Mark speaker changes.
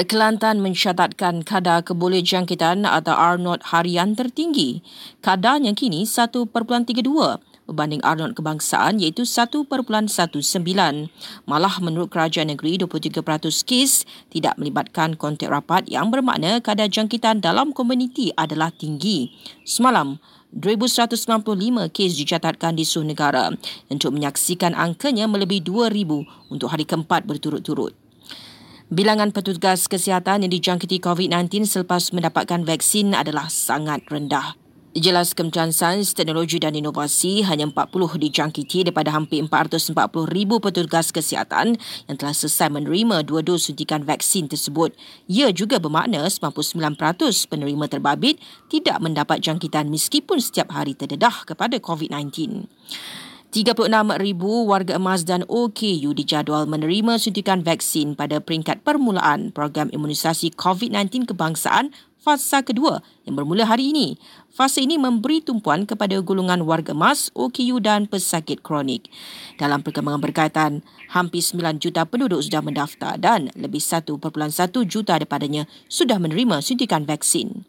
Speaker 1: Kelantan mencatatkan kadar kebolehjangkitan atau R0 harian tertinggi. Kadarnya kini 1.32 berbanding R0 kebangsaan iaitu 1.19. Malah menurut kerajaan negeri 23% kes tidak melibatkan kontak rapat yang bermakna kadar jangkitan dalam komuniti adalah tinggi. Semalam, 2,195 kes dicatatkan di seluruh negara untuk menyaksikan angkanya melebihi 2,000 untuk hari keempat berturut-turut. Bilangan petugas kesihatan yang dijangkiti COVID-19 selepas mendapatkan vaksin adalah sangat rendah. Jelas Kementerian Sains, Teknologi dan Inovasi hanya 40 dijangkiti daripada hampir 440 ribu petugas kesihatan yang telah selesai menerima dua dos suntikan vaksin tersebut. Ia juga bermakna 99% penerima terbabit tidak mendapat jangkitan meskipun setiap hari terdedah kepada COVID-19. 36,000 warga emas dan OKU dijadual menerima suntikan vaksin pada peringkat permulaan program imunisasi COVID-19 kebangsaan fasa kedua yang bermula hari ini. Fasa ini memberi tumpuan kepada golongan warga emas, OKU dan pesakit kronik. Dalam perkembangan berkaitan, hampir 9 juta penduduk sudah mendaftar dan lebih 1.1 juta daripadanya sudah menerima suntikan vaksin.